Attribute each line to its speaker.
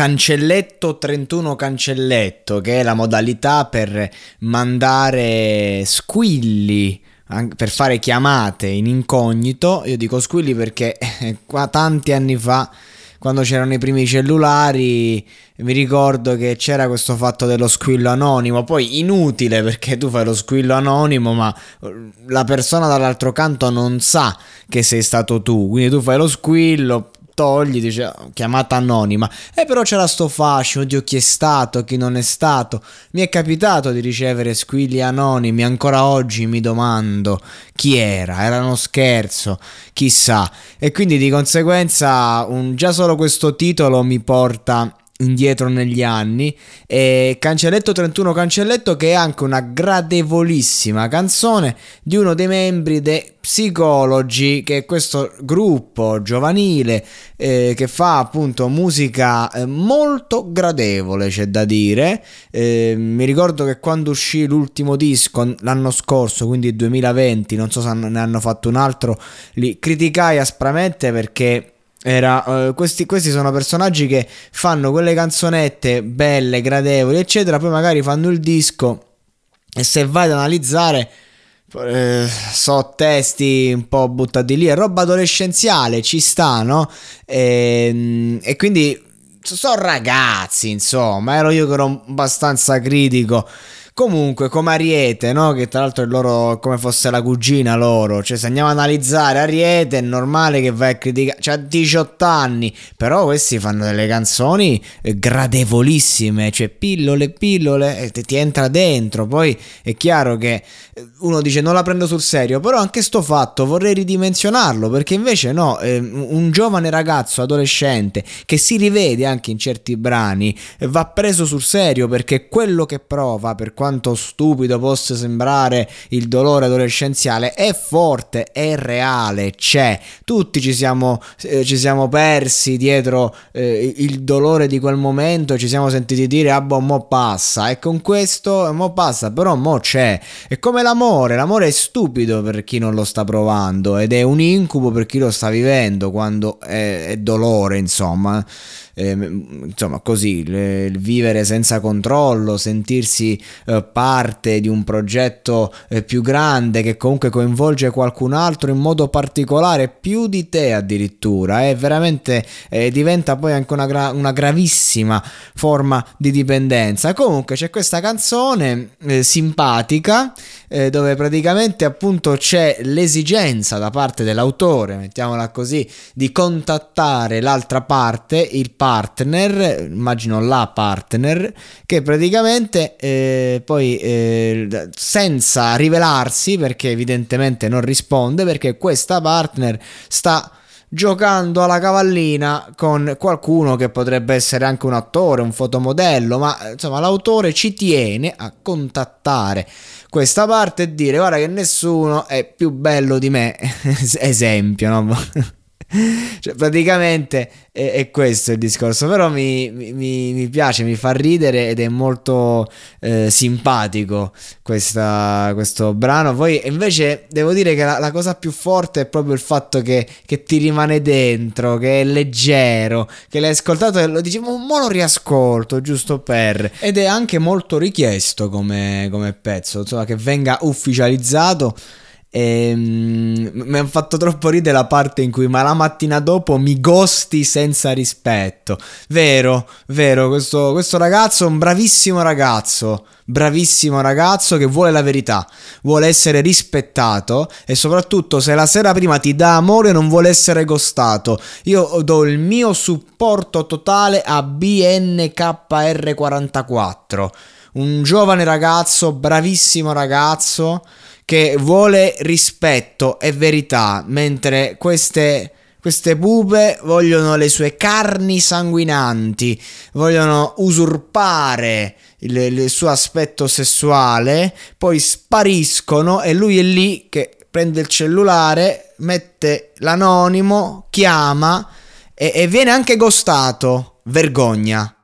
Speaker 1: Cancelletto 31 cancelletto, che è la modalità per mandare squilli per fare chiamate in incognito. Io dico squilli perché eh, qua tanti anni fa, quando c'erano i primi cellulari, mi ricordo che c'era questo fatto dello squillo anonimo. Poi inutile perché tu fai lo squillo anonimo, ma eh, la persona dall'altro canto non sa che sei stato tu. Quindi tu fai lo squillo, togli, dice ah, chiamata anonima. E però c'era sto fascino, Dio chi è stato, chi non è stato. Mi è capitato di ricevere squilli anonimi, ancora oggi mi domando chi era, era uno scherzo, chissà. E quindi di conseguenza un, già solo questo titolo mi porta indietro negli anni. E Cancelletto 31 Cancelletto che è anche una gradevolissima canzone di uno dei membri dei Psicologi che è questo gruppo giovanile eh, che fa appunto musica eh, molto gradevole c'è da dire. Eh, mi ricordo che quando uscì l'ultimo disco l'anno scorso quindi il 2020 non so se ne hanno fatto un altro li criticai aspramente perché era, uh, questi, questi, sono personaggi che fanno quelle canzonette belle, gradevoli, eccetera. Poi magari fanno il disco. E se vai ad analizzare, eh, so testi un po' buttati lì. È roba adolescenziale, ci sta, no? E, ehm, e quindi sono ragazzi, insomma. Ero io che ero abbastanza critico Comunque, come Ariete, no? Che tra l'altro è loro come fosse la cugina loro. Cioè, se andiamo a analizzare Ariete, è normale che vai a criticare. C'ha 18 anni, però questi fanno delle canzoni eh, gradevolissime. Cioè, pillole, pillole, ti entra dentro. Poi è chiaro che eh, uno dice non la prendo sul serio, però anche sto fatto vorrei ridimensionarlo. Perché invece, no, eh, un giovane ragazzo, adolescente, che si rivede anche in certi brani, va preso sul serio perché quello che prova per quanto stupido possa sembrare il dolore adolescenziale, è forte, è reale, c'è. Tutti ci siamo, eh, ci siamo persi dietro eh, il dolore di quel momento, ci siamo sentiti dire, ah boh, mo passa. E con questo, mo passa, però mo c'è. È come l'amore, l'amore è stupido per chi non lo sta provando ed è un incubo per chi lo sta vivendo quando è, è dolore, insomma eh, insomma così, le, il vivere senza controllo, sentirsi eh, parte di un progetto eh, più grande che comunque coinvolge qualcun altro in modo particolare, più di te addirittura, è veramente eh, diventa poi anche una, gra- una, gravissima forma di dipendenza. Comunque c'è questa canzone eh, simpatica eh, dove praticamente appunto c'è l'esigenza da parte dell'autore, mettiamola così, di contattare l'altra parte, il partner, immagino la partner, che praticamente eh, poi eh, senza rivelarsi, perché evidentemente non risponde, perché questa partner sta giocando alla cavallina con qualcuno che potrebbe essere anche un attore, un fotomodello, ma insomma l'autore ci tiene a contattare questa parte e dire guarda che nessuno è più bello di me, esempio, no? Cioè, praticamente è, è, questo il discorso. Però mi, mi, mi, piace, mi fa ridere ed è molto eh, simpatico questa, questo brano. Poi invece devo dire che la, la, cosa più forte è proprio il fatto che, che, ti rimane dentro, che è leggero, che l'hai ascoltato e lo dici, ma lo riascolto giusto per. Ed è anche molto richiesto come, come pezzo, insomma, che venga ufficializzato E, mm, mi ha fatto troppo ridere la parte in cui ma la mattina dopo mi gosti senza rispetto. Vero, vero, questo, questo ragazzo è un bravissimo ragazzo, bravissimo ragazzo che vuole la verità, vuole essere rispettato e soprattutto se la sera prima ti dà amore non vuole essere gostato. Io do il mio supporto totale a BNKR44, un giovane ragazzo, bravissimo ragazzo che vuole rispetto e verità, mentre queste, queste pupe vogliono le sue carni sanguinanti, vogliono usurpare il, il suo aspetto sessuale, poi spariscono e lui è lì che prende il cellulare, mette l'anonimo, chiama e, e viene anche gostato. Vergogna.